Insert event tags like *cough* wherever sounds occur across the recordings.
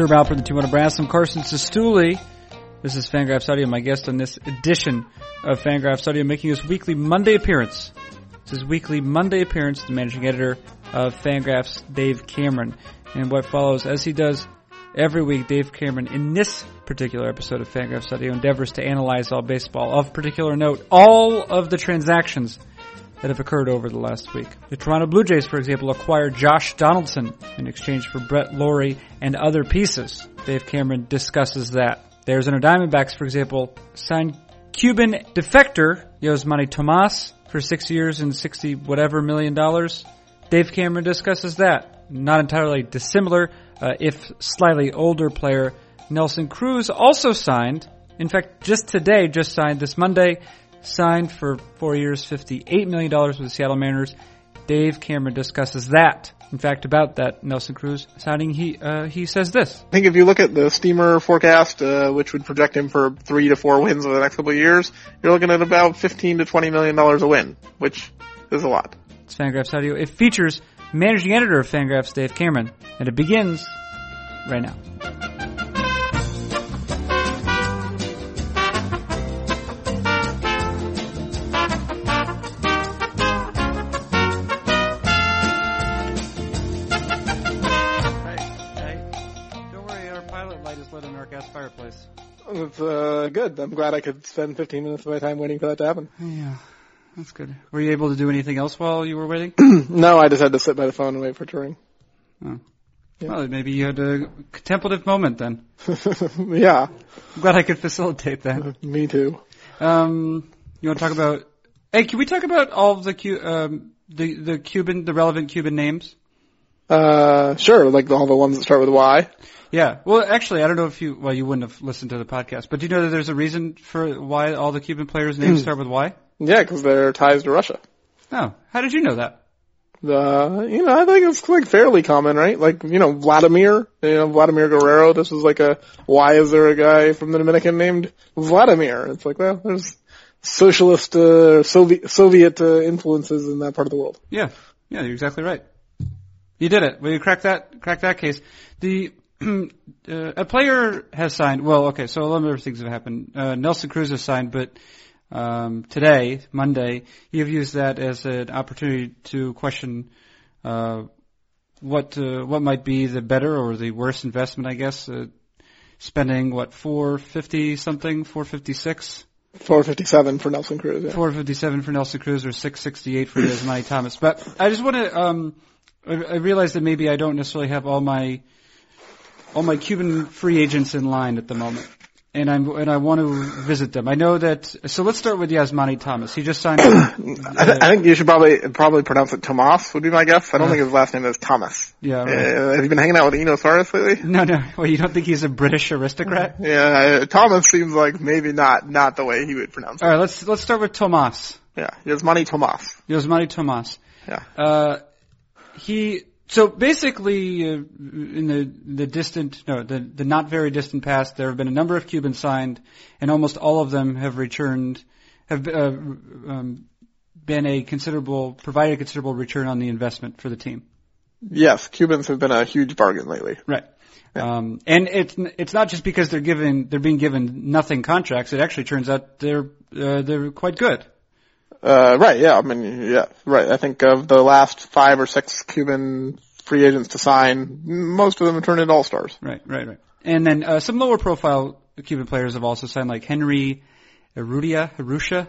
Herb Alpert, the Tijuana Brass. I'm Carson Cistulli. This is Fangraphs Audio, my guest on this edition of Fangraphs Audio, making his weekly Monday appearance. This is weekly Monday appearance, the managing editor of Fangraphs, Dave Cameron. And what follows, as he does every week, Dave Cameron, in this particular episode of Fangraphs Audio, endeavors to analyze all baseball. Of particular note, all of the transactions that have occurred over the last week. The Toronto Blue Jays, for example, acquired Josh Donaldson in exchange for Brett Lawrie and other pieces. Dave Cameron discusses that. The Arizona Diamondbacks, for example, signed Cuban defector Yasmany Tomas for six years and 60 whatever million dollars. Dave Cameron discusses that. Not entirely dissimilar, uh, if slightly older player Nelson Cruz also signed. In fact, just today, just signed this Monday, signed for four years, $58 million with the Seattle Mariners. Dave Cameron discusses that. In fact, about that Nelson Cruz signing, he uh, he says this. I think if you look at the Steamer forecast, uh, which would project him for three to four wins over the next couple of years, you're looking at about 15 to 20 million dollars a win, which is a lot. It's Fangraphs Audio. It features managing editor of Fangraphs, Dave Cameron, and it begins right now. It's uh, good. I'm glad I could spend 15 minutes of my time waiting for that to happen. Yeah, that's good. Were you able to do anything else while you were waiting? *clears throat* no, I just had to sit by the phone and wait for it to ring. Oh. Yeah. Well, maybe you had a contemplative moment then. *laughs* yeah, I'm glad I could facilitate that. *laughs* me too. Um, you want to talk about? Hey, can we talk about all of the Cu- um, the the Cuban, the relevant Cuban names? Uh, sure, like all the ones that start with Y. Yeah. Well, actually, I don't know if you well, you wouldn't have listened to the podcast, but do you know that there's a reason for why all the Cuban players' names start with Y? Yeah, because they're ties to Russia. Oh, how did you know that? Uh, you know, I think it's like fairly common, right? Like, you know, Vladimir, you know, Vladimir Guerrero, this is like a, why is there a guy from the Dominican named Vladimir? It's like, well, there's socialist, uh, Soviet, Soviet, uh, influences in that part of the world. Yeah. Yeah, you're exactly right. You did it. Well, you cracked that, cracked that case. The, a player has signed, well, okay, so a number of other things have happened. Uh, Nelson Cruz has signed, but, um, today, Monday, you've used that as an opportunity to question, uh, what, uh, what might be the better or the worst investment, I guess, uh, spending, what, 450 something, 456? 457 for Nelson Cruz. Yeah. 457 for Nelson Cruz or 668 for Yasmany Thomas. But I just want to, um, I, I realize that maybe I don't necessarily have all my, all my Cuban free agents in line at the moment. And I'm, and I want to visit them. I know that, so let's start with Yasmany Thomas. He just signed, *clears throat* I, th- I think you should probably, probably pronounce it Tomas would be my guess. I don't think his last name is Thomas. yeah, Uh, have you been hanging out with Eno Sarris lately? *laughs* no, no, well, you don't think he's a British aristocrat? *laughs* Yeah, Thomas seems like maybe not, not the way he would pronounce it. Alright, let's, let's start with Tomas. Yeah, Yasmany Tomas. Yasmany Tomas. Yeah. Uh, he so basically uh, in the the distant no the the not very distant past there have been a number of Cubans signed and almost all of them have returned have uh, um, been a considerable provided a considerable return on the investment for the team. Yes, Cubans have been a huge bargain lately. right. Um, and it's it's not just because they're given they're being given nothing contracts it actually turns out they're uh, they're quite good Uh, right, yeah, I mean, yeah, right. I think of the last five or six Cuban free agents to sign, most of them have turned into all-stars. Right, right, right. And then uh, some lower profile Cuban players have also signed, like Henry Urrutia, Herusha.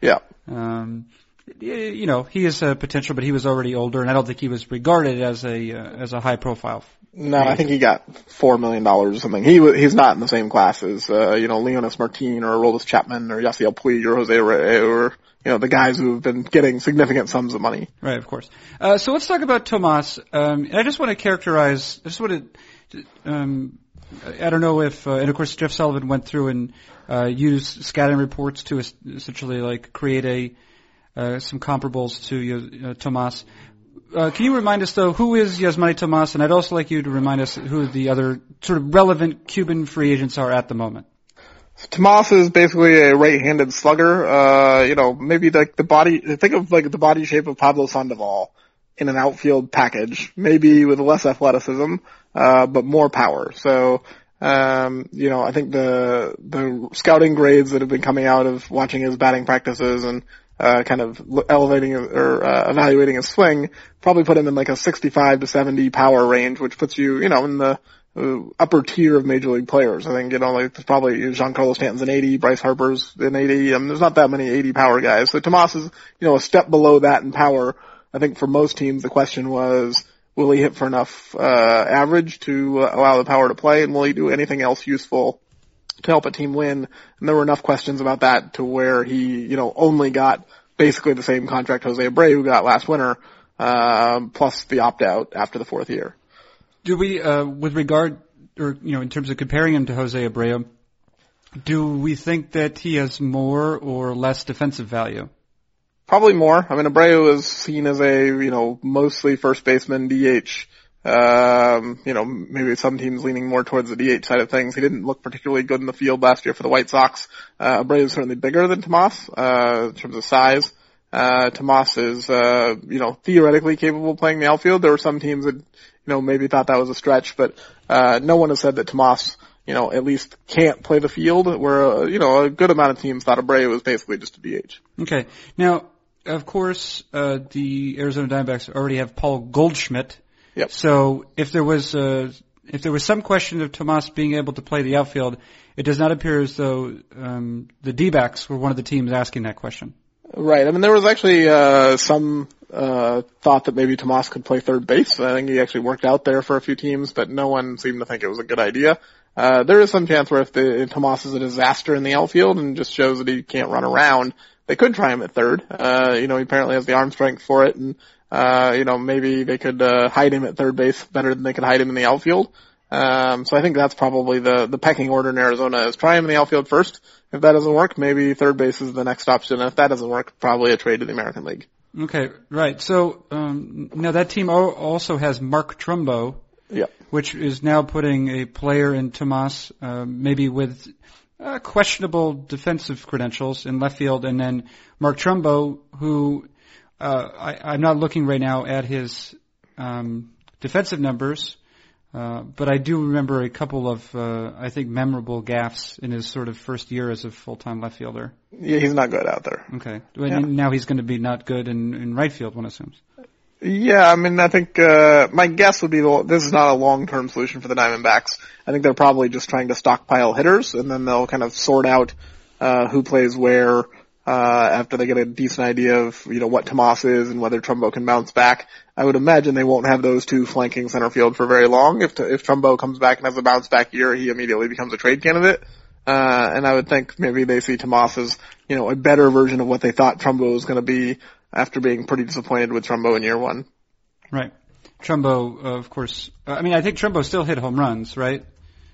Yeah. Um, you know, he is a potential, but he was already older, and I don't think he was regarded as a uh, as a high profile. No, I think he got four million dollars or something. He he's not in the same class as, uh, you know, Leonys Martin or Aroldis Chapman or Yasiel Puig or Jose Ray or, you know, the guys who have been getting significant sums of money. Right, of course. Uh, so let's talk about Tomas. Um, I just want to characterize. I just want to. Um, I don't know if, uh, and of course, Jeff Sullivan went through and uh, used scouting reports to essentially like create a uh, some comparables to uh, Tomas. Uh, can you remind us though who is Yasmani Tomas? And I'd also like you to remind us who the other sort of relevant Cuban free agents are at the moment. Tomas is basically a right-handed slugger. Uh, you know, maybe like the body. Think of like the body shape of Pablo Sandoval in an outfield package, maybe with less athleticism. uh, but more power. So, um, you know, I think the the scouting grades that have been coming out of watching his batting practices and uh, kind of elevating or uh, evaluating his swing probably put him in like a 65 to 70 power range, which puts you, you know, in the upper tier of major league players. I think, you know, like there's probably Giancarlo Stanton's an 80, Bryce Harper's an 80. I there's not that many 80 power guys. So Tomas is, you know, a step below that in power. I think for most teams, the question was, will he hit for enough, uh, average to uh, allow the power to play and will he do anything else useful to help a team win? And there were enough questions about that to where he, you know, only got basically the same contract Jose Abreu got last winter, um, plus the opt out after the fourth year. Do we, uh, with regard, or you know, in terms of comparing him to Jose Abreu, do we think that he has more or less defensive value? Probably more. I mean, Abreu is seen as a, you know, mostly first baseman DH. Um, you know, maybe some teams leaning more towards the DH side of things. He didn't look particularly good in the field last year for the White Sox. Uh, Abreu is certainly bigger than Tomas, uh, in terms of size. Uh, Tomas is, uh, you know, theoretically capable of playing the outfield. There were some teams that, you know, maybe thought that was a stretch, but, uh, no one has said that Tomas, you know, at least can't play the field, where, uh, you know, a good amount of teams thought Abreu was basically just a DH. Okay. Now, of course, uh, the Arizona Diamondbacks already have Paul Goldschmidt. Yep. So if there was uh, if there was some question of Tomas being able to play the outfield, it does not appear as though um, the D-backs were one of the teams asking that question. Right. I mean, there was actually uh, some uh, thought that maybe Tomas could play third base. I think he actually worked out there for a few teams, but no one seemed to think it was a good idea. Uh, there is some chance where if, the, if Tomas is a disaster in the outfield and just shows that he can't run around, they could try him at third. Uh, you know, he apparently has the arm strength for it, and uh, you know, maybe they could uh, hide him at third base better than they could hide him in the outfield. Um, so I think that's probably the the pecking order in Arizona is try him in the outfield first. If that doesn't work, maybe third base is the next option. And if that doesn't work, probably a trade to the American League. Okay, right. So um, now that team also has Mark Trumbo, Yep. which is now putting a player in Tomas, uh, maybe with uh, questionable defensive credentials in left field, and then Mark Trumbo, who uh, I, I'm not looking right now at his um, defensive numbers, uh, but I do remember a couple of uh, I think memorable gaffes in his sort of first year as a full-time left fielder. Yeah, he's not good out there. Okay, Yeah. now he's going to be not good in, in right field, one assumes. Yeah, I mean, I think uh, my guess would be the, this is not a long-term solution for the Diamondbacks. I think they're probably just trying to stockpile hitters, and then they'll kind of sort out uh, who plays where uh, after they get a decent idea of you know what Tomas is and whether Trumbo can bounce back. I would imagine they won't have those two flanking center field for very long. If if Trumbo comes back and has a bounce back year, he immediately becomes a trade candidate. Uh, and I would think maybe they see Tomas as, you know, a better version of what they thought Trumbo was going to be after being pretty disappointed with Trumbo in year one. Right. Trumbo, uh, of course. I mean, I think Trumbo still hit home runs, right?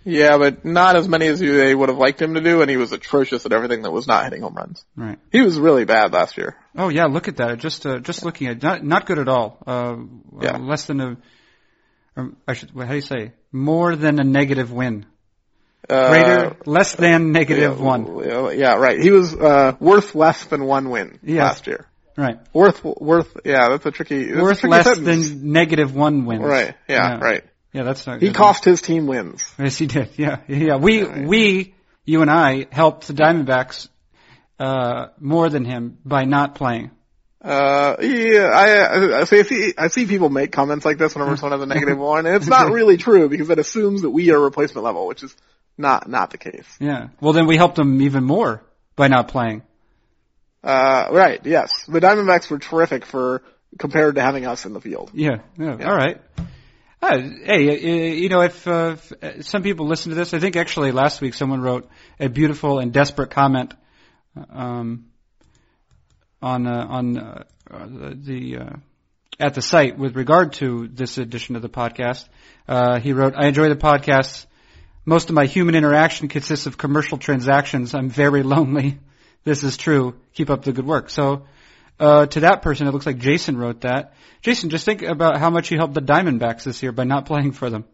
Yeah, but not as many as you, they would have liked him to do, and he was atrocious at everything that was not hitting home runs. Right. He was really bad last year. Oh yeah, look at that. Just uh, just looking at not not good at all. Uh, Yeah. uh, less than a. Or I should. How do you say? More than a negative win. Uh, Greater, less than negative yeah, one. yeah, right. He was uh, worth less than one win Yeah. last year. Right. Worth, worth. Yeah, that's a tricky. That's a Worth tricky less sentence. than negative one wins. Right. Yeah, Yeah. Right. Yeah, that's not. He good. cost his team wins. Yes, he did. Yeah, yeah. We we you and I helped the Diamondbacks uh, more than him by not playing. Uh, yeah, I, I, see, I see, I see people make comments like this whenever someone has a negative *laughs* one, and it's not really true because it assumes that we are replacement level, which is not, not the case. Yeah. Well, then we helped them even more by not playing. Uh, right, yes. The Diamondbacks were terrific for, compared to having us in the field. Yeah. Yeah. All right. Uh, hey, uh, you know, if, uh, if uh, some people listen to this, I think actually last week someone wrote a beautiful and desperate comment um, on uh, on uh, uh, the uh, at the site with regard to this edition of the podcast. Uh, he wrote, "I enjoy the podcast. Most of my human interaction consists of commercial transactions. I'm very lonely. *laughs* This is true. Keep up the good work." So. Uh, to that person, it looks like Jason wrote that. Jason, just think about how much you helped the Diamondbacks this year by not playing for them.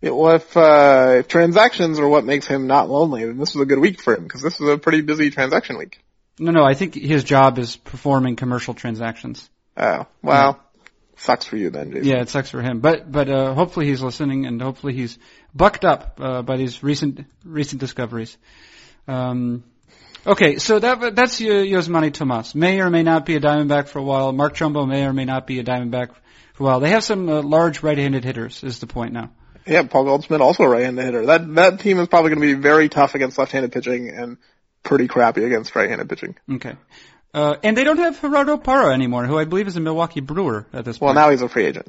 Yeah, well, if, uh, if transactions are what makes him not lonely, then this was a good week for him because this was a pretty busy transaction week. No, no, I think his job is performing commercial transactions. Oh, well, sucks for you then, Jason. Yeah, it sucks for him. But but uh, hopefully he's listening, and hopefully he's bucked up uh, by these recent recent discoveries. Um, okay, so that that's Yasmany Tomas. May or may not be a Diamondback for a while. Mark Trumbo may or may not be a Diamondback for a while. They have some uh, large right-handed hitters. Is the point now? Yeah, Paul Goldschmidt also a right-handed hitter. That that team is probably going to be very tough against left-handed pitching and pretty crappy against right-handed pitching. Okay. Uh, and they don't have Gerardo Parra anymore, who I believe is a Milwaukee Brewer at this Well, point. Well, now he's a free agent.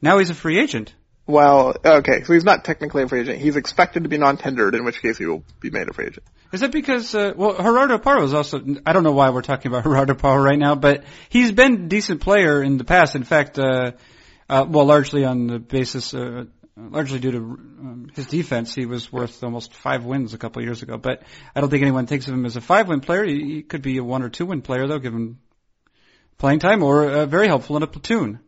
now he's a free agent. Well, okay, so he's not technically a free agent. He's expected to be non-tendered, in which case he will be made a free agent. Is that because, uh, well, Gerardo Parra is also, I don't know why we're talking about *laughs* Gerardo Parra right now, but he's been a decent player in the past. In fact, uh, uh, well, largely on the basis, uh, largely due to um, his defense, he was worth almost five wins a couple of years ago. But I don't think anyone thinks of him as a five-win player. He, he could be a one or two-win player, though, given playing time, or uh, very helpful in a platoon.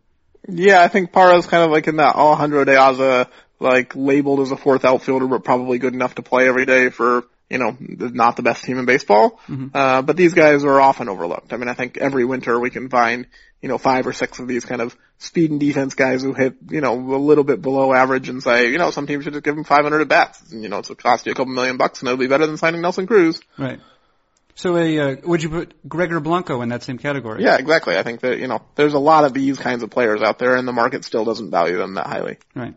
Yeah, I think Parra's kind of like in that Alejandro De Aza, like labeled as a fourth outfielder, but probably good enough to play every day for, you know, not the best team in baseball. Uh, but these guys are often overlooked. I mean, I think every winter we can find, you know, five or six of these kind of speed and defense guys who hit, you know, a little bit below average and say, you know, some teams should just give them 500 at bats. And, you know, it's cost you a couple million bucks and it'll be better than signing Nelson Cruz. Right. So, a, uh, would you put Gregor Blanco in that same category? Yeah, exactly. I think that, you know, there's a lot of these kinds of players out there and the market still doesn't value them that highly. Right.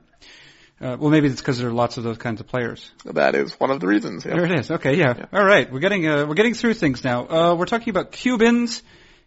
Uh, well, maybe it's because there are lots of those kinds of players. That is one of the reasons. Yeah. There it is. Okay, yeah. All right, we're getting uh, we're getting through things now. Uh, we're talking about Cubans.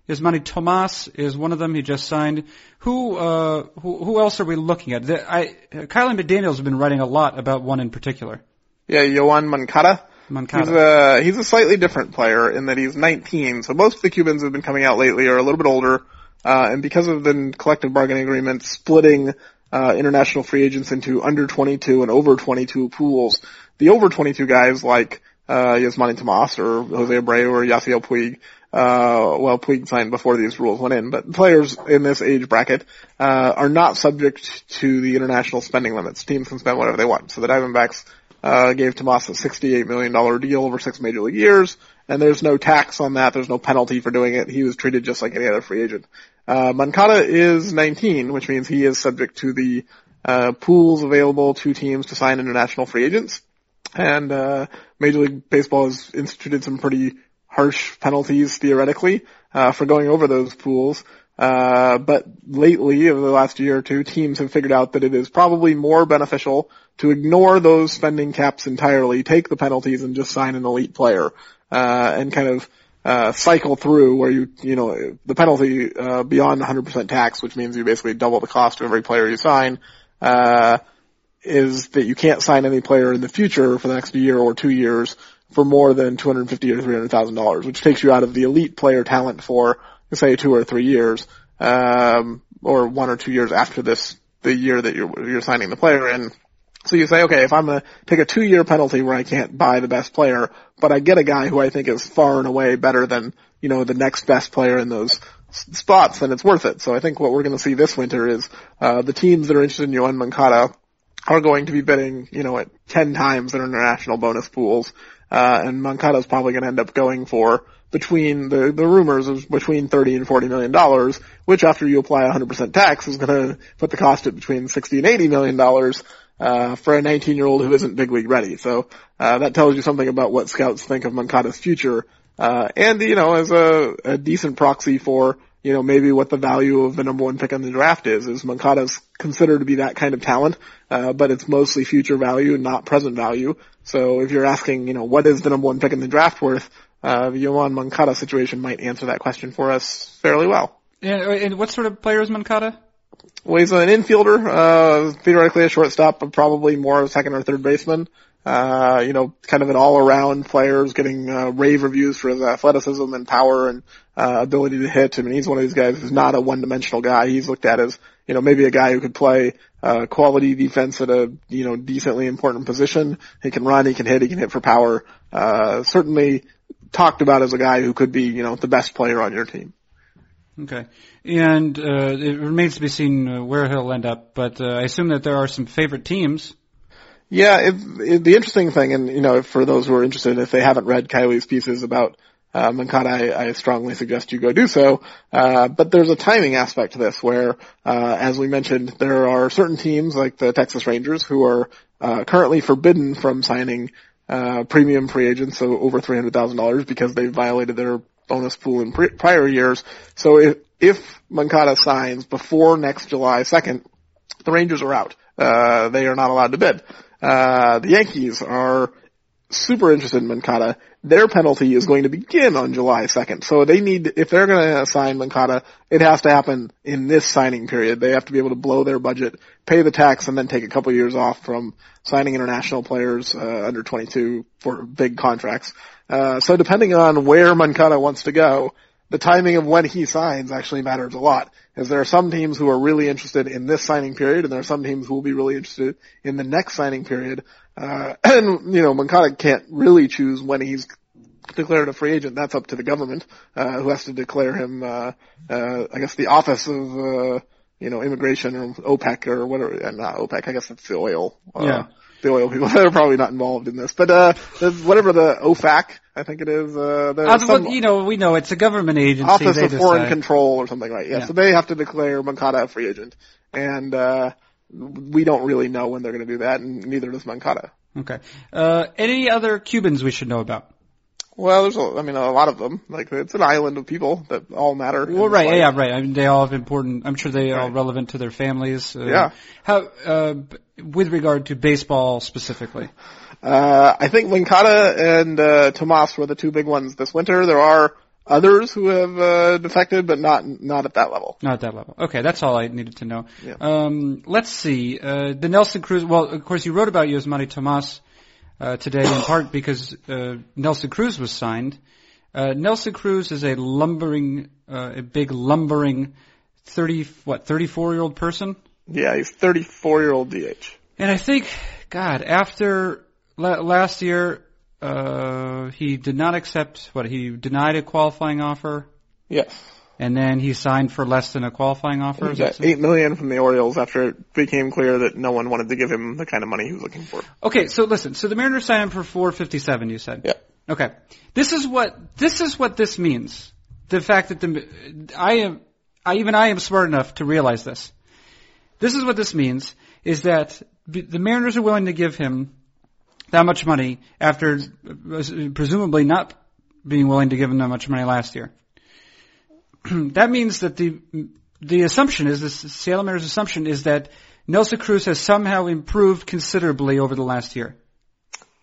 Yasmany Tomas is one of them. He just signed. Who uh, who, who else are we looking at? The, I Kiley McDaniel's been writing a lot about one in particular. Yeah, Yoan Moncada. Moncada. He's a he's a slightly different player in that he's 19. So most of the Cubans who've been coming out lately are a little bit older, uh, and because of the collective bargaining agreement splitting uh, international free agents into under 22 and over 22 pools, the over 22 guys like uh, Yasmany Tomas or Jose Abreu or Yasiel Puig. Uh, well, Puig signed before these rules went in, but players in this age bracket, uh, are not subject to the international spending limits. Teams can spend whatever they want. So the Diamondbacks uh, gave Tomas a $68 million deal over six major league years, and there's no tax on that. There's no penalty for doing it. He was treated just like any other free agent. Uh, Moncada is 19, which means he is subject to the uh, pools available to teams to sign international free agents. And uh, Major League Baseball has instituted some pretty harsh penalties theoretically uh, for going over those pools. Uh, but lately, over the last year or two, teams have figured out that it is probably more beneficial to ignore those spending caps entirely, take the penalties, and just sign an elite player, uh, and kind of uh, cycle through where you, you know, the penalty uh, beyond 100% tax, which means you basically double the cost of every player you sign, uh, is that you can't sign any player in the future for the next year or two years for more than 250 or 300 thousand dollars, which takes you out of the elite player talent for say two or three years, um, or one or two years after this, the year that you're you're signing the player in. So you say, okay, if I'm gonna take a two year penalty where I can't buy the best player, but I get a guy who I think is far and away better than, you know, the next best player in those spots, then it's worth it. So I think what we're gonna see this winter is, uh, the teams that are interested in Yoan Moncada are going to be bidding, you know, at 10 times their international bonus pools. Uh, and Moncada's probably to end up going for between the, the rumors of between 30 and 40 million dollars, which after you apply 100% tax is going to put the cost at between 60 and 80 million dollars, uh, for a 19 year old who isn't big league ready. So, uh, that tells you something about what scouts think of Moncada's future. Uh, and, you know, as a, a decent proxy for, you know, maybe what the value of the number one pick in the draft is, is Moncada's considered to be that kind of talent, uh, but it's mostly future value, not present value. So if you're asking, you know, what is the number one pick in the draft worth, uh, the Yoan Moncada situation might answer that question for us fairly well. And, and what sort of player is Moncada? Well, he's an infielder, uh, theoretically a shortstop, but probably more of a second or third baseman. Uh, you know, kind of an all-around player, who's getting uh, rave reviews for his athleticism and power and uh, ability to hit. I mean, he's one of these guys who's not a one-dimensional guy. He's looked at as, you know, maybe a guy who could play uh, quality defense at a, you know, decently important position. He can run, he can hit, he can hit for power. Uh, certainly talked about as a guy who could be, you know, the best player on your team. Okay. And uh, it remains to be seen uh, where he'll end up, but uh, I assume that there are some favorite teams. Yeah, it, it, the interesting thing, and you know, for those who are interested, if they haven't read Kiley's pieces about uh, Moncada, I, I strongly suggest you go do so. Uh, but there's a timing aspect to this where, uh, as we mentioned, there are certain teams like the Texas Rangers who are uh, currently forbidden from signing uh, premium free agents, so over three hundred thousand dollars, because they violated their bonus pool in pre- prior years. So if if Moncada signs before next July second, the Rangers are out. Uh, they are not allowed to bid. Uh, the Yankees are super interested in Moncada. Their penalty is going to begin on July 2nd. So they need, if they're going to sign Moncada, it has to happen in this signing period. They have to be able to blow their budget, pay the tax, and then take a couple years off from signing international players uh, under 22 for big contracts. Uh, so depending on where Moncada wants to go, the timing of when he signs actually matters a lot. As there are some teams who are really interested in this signing period, and there are some teams who will be really interested in the next signing period. Uh, *clears throat* and you know, Moncada can't really choose when he's declared a free agent. That's up to the government, uh, who has to declare him. Uh, uh, I guess the Office of uh, you know Immigration or OPEC or whatever. Uh, not OPEC. I guess it's the oil. Uh, Yeah. The oil people *laughs* that are probably not involved in this, but uh, whatever the OFAC, I think it is. Uh, Uh, some- you know, we know it's a government agency. Office of Foreign decide. Control or something, right? Yeah. Yeah. So they have to declare Moncada a free agent, and uh, we don't really know when they're going to do that, and neither does Moncada. Okay. Uh, any other Cubans we should know about? Well, there's, a, I mean, a lot of them. Like it's an island of people that all matter. Well, right, life. yeah, right. I mean, they all have important. I'm sure they are all Right. relevant to their families. Uh, Yeah. How, uh, with regard to baseball specifically? Uh, I think Moncada and uh, Tomas were the two big ones this winter. There are others who have uh, defected, but not not at that level. Not at that level. Okay, that's all I needed to know. Yeah. Um, let's see. Uh, the Nelson Cruz. Well, of course, you wrote about Yasmany Tomas uh, today in part because uh, Nelson Cruz was signed. Uh, Nelson Cruz is a lumbering, uh, a big lumbering, thirty what, thirty-four year old person. Yeah, he's 34 year old DH. And I think, God, after la- last year, uh, he did not accept what he denied a qualifying offer, Yes, and then he signed for less than a qualifying offer. he got eight million from the Orioles after it became clear that no one wanted to give him the kind of money he was looking for. Okay, so listen. So the Mariners signed him for four fifty-seven. You said. Yeah. Okay. This is what this is what this means. The fact that the I am I even I am smart enough to realize this. This is what this means is that the Mariners are willing to give him that much money after uh, presumably not being willing to give him that much money last year. *clears throat* that means that the the assumption is this Mariners assumption is that Nelson Cruz has somehow improved considerably over the last year.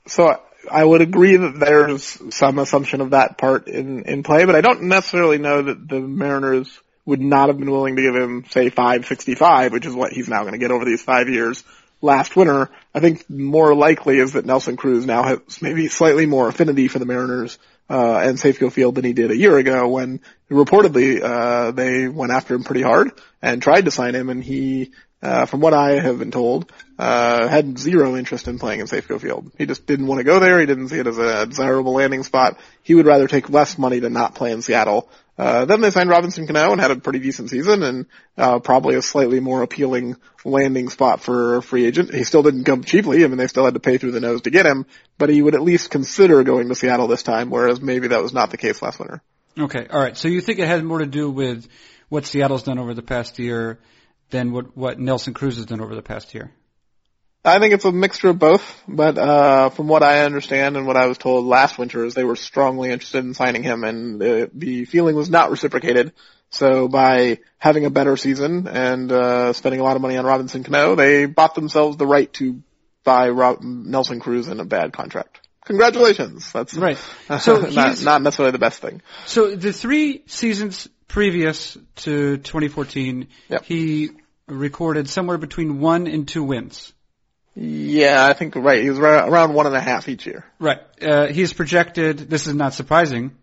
So I would agree that there's some assumption of that part in, in play, but I don't necessarily know that the Mariners would not have been willing to give him, say, 565, which is what he's now going to get over these five years last winter. I think more likely is that Nelson Cruz now has maybe slightly more affinity for the Mariners uh, and Safeco Field than he did a year ago when reportedly uh, they went after him pretty hard and tried to sign him, and he uh, from what I have been told, uh, had zero interest in playing in Safeco Field. He just didn't want to go there. He didn't see it as a desirable landing spot. He would rather take less money to not play in Seattle. Uh, then they signed Robinson Cano and had a pretty decent season and, uh, probably a slightly more appealing landing spot for a free agent. He still didn't come cheaply. I mean, they still had to pay through the nose to get him, but he would at least consider going to Seattle this time, whereas maybe that was not the case last winter. Okay, all right. So you think it has more to do with what Seattle's done over the past year than what what Nelson Cruz has done over the past year? I think it's a mixture of both, but uh, from what I understand and what I was told last winter is they were strongly interested in signing him, and the, the feeling was not reciprocated. So by having a better season and uh, spending a lot of money on Robinson Cano, they bought themselves the right to buy Rob- Nelson Cruz in a bad contract. Congratulations! That's Right. *laughs* So not, not necessarily the best thing. So the three seasons previous to 2014, Yep. he recorded somewhere between one and two wins. Yeah, I think right. He was around one and a half each year. Right. Uh, he's projected. This is not surprising.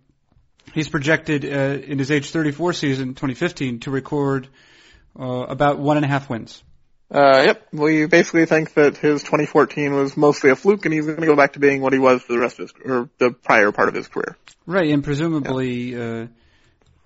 He's projected uh, in his age 34 season, 2015, to record uh, about one and a half wins. Uh, yep. We basically think that his 2014 was mostly a fluke, and he's going to go back to being what he was for the rest of his, or the prior part of his career. Right, and presumably, uh,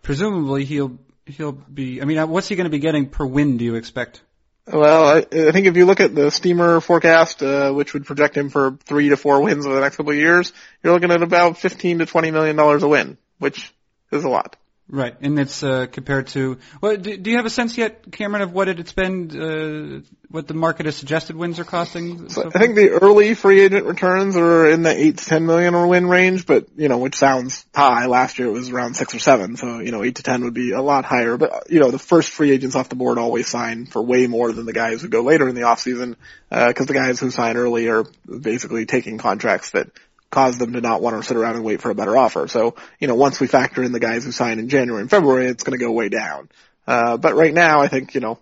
presumably he'll he'll be. I mean, uh, what's he going to be getting per win? Do you expect? Well, I, I think if you look at the steamer forecast, uh, which would project him for three to four wins over the next couple of years, you're looking at about 15 to 20 million dollars a win. which is a lot. Right, and it's uh, compared to. Well, do, do, you have a sense yet, Cameron, of what it, it's been, uh, what the market has suggested wins are costing? So I think the early free agent returns are in the eight to ten million or win range, but you know, which sounds high. Last year it was around six or seven, so you know, eight to ten would be a lot higher. But you know, the first free agents off the board always sign for way more than the guys who go later in the off season, because uh, the guys who sign early are basically taking contracts that cause them to not want to sit around and wait for a better offer. So, you know, once we factor in the guys who sign in January and February, it's going to go way down. Uh, but right now, I think, you know,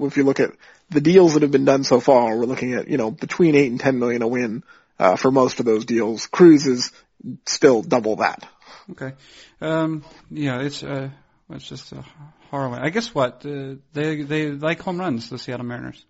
if you look at the deals that have been done so far, we're looking at, you know, between 8 and 10 million a win, uh, for most of those deals. Cruz is still double that. Okay. Um, yeah, it's, uh, it's just a horrible. I guess what, uh, they, they like home runs, the Seattle Mariners.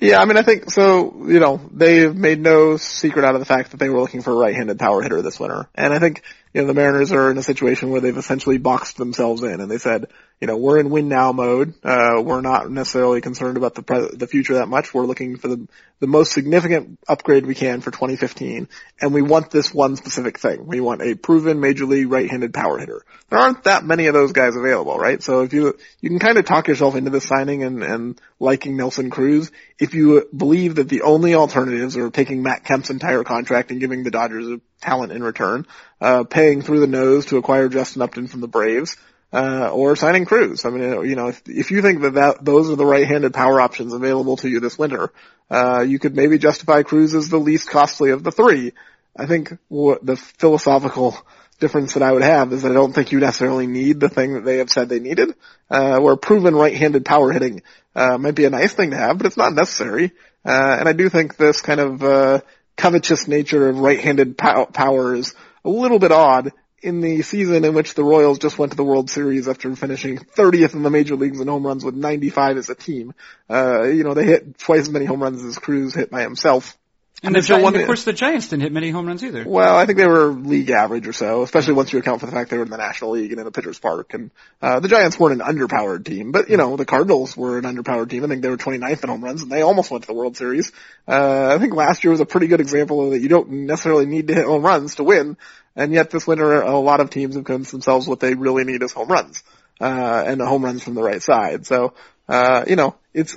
Yeah, I mean, I think so. You know, they've made no secret out of the fact that they were looking for a right-handed power hitter this winter, and I think you know the Mariners are in a situation where they've essentially boxed themselves in, and they said, you know, we're in win now mode. Uh, we're not necessarily concerned about the pre- the future that much. We're looking for the the most significant upgrade we can for 2015, and we want this one specific thing. We want a proven major league right-handed power hitter. There aren't that many of those guys available, right? So if you you can kind of talk yourself into this signing and and liking Nelson Cruz if you believe that the only alternatives are taking Matt Kemp's entire contract and giving the Dodgers a talent in return, uh, paying through the nose to acquire Justin Upton from the Braves uh, or signing Cruz. I mean, you know, if, if you think that, that those are the right-handed power options available to you this winter, uh, you could maybe justify Cruz as the least costly of the three. I think what the philosophical difference that I would have is that I don't think you necessarily need the thing that they have said they needed. Uh, where proven right-handed power hitting, uh, might be a nice thing to have, but it's not necessary. Uh, and I do think this kind of, uh, covetous nature of right-handed pow- power is a little bit odd in the season in which the Royals just went to the World Series after finishing 30th in the major leagues in home runs with 95 as a team. Uh, you know, they hit twice as many home runs as Cruz hit by himself. And, and, the, Gi- and of course the Giants didn't hit many home runs either. Well, I think they were league average or so, especially once you account for the fact they were in the National League and in the Pitcher's Park. And, uh, the Giants weren't an underpowered team, but you know, the Cardinals were an underpowered team. I think they were 29th in home runs and they almost went to the World Series. Uh, I think last year was a pretty good example of that you don't necessarily need to hit home runs to win. And yet this winter, a lot of teams have convinced themselves what they really need is home runs, uh, and home runs from the right side. So, uh, you know, it's,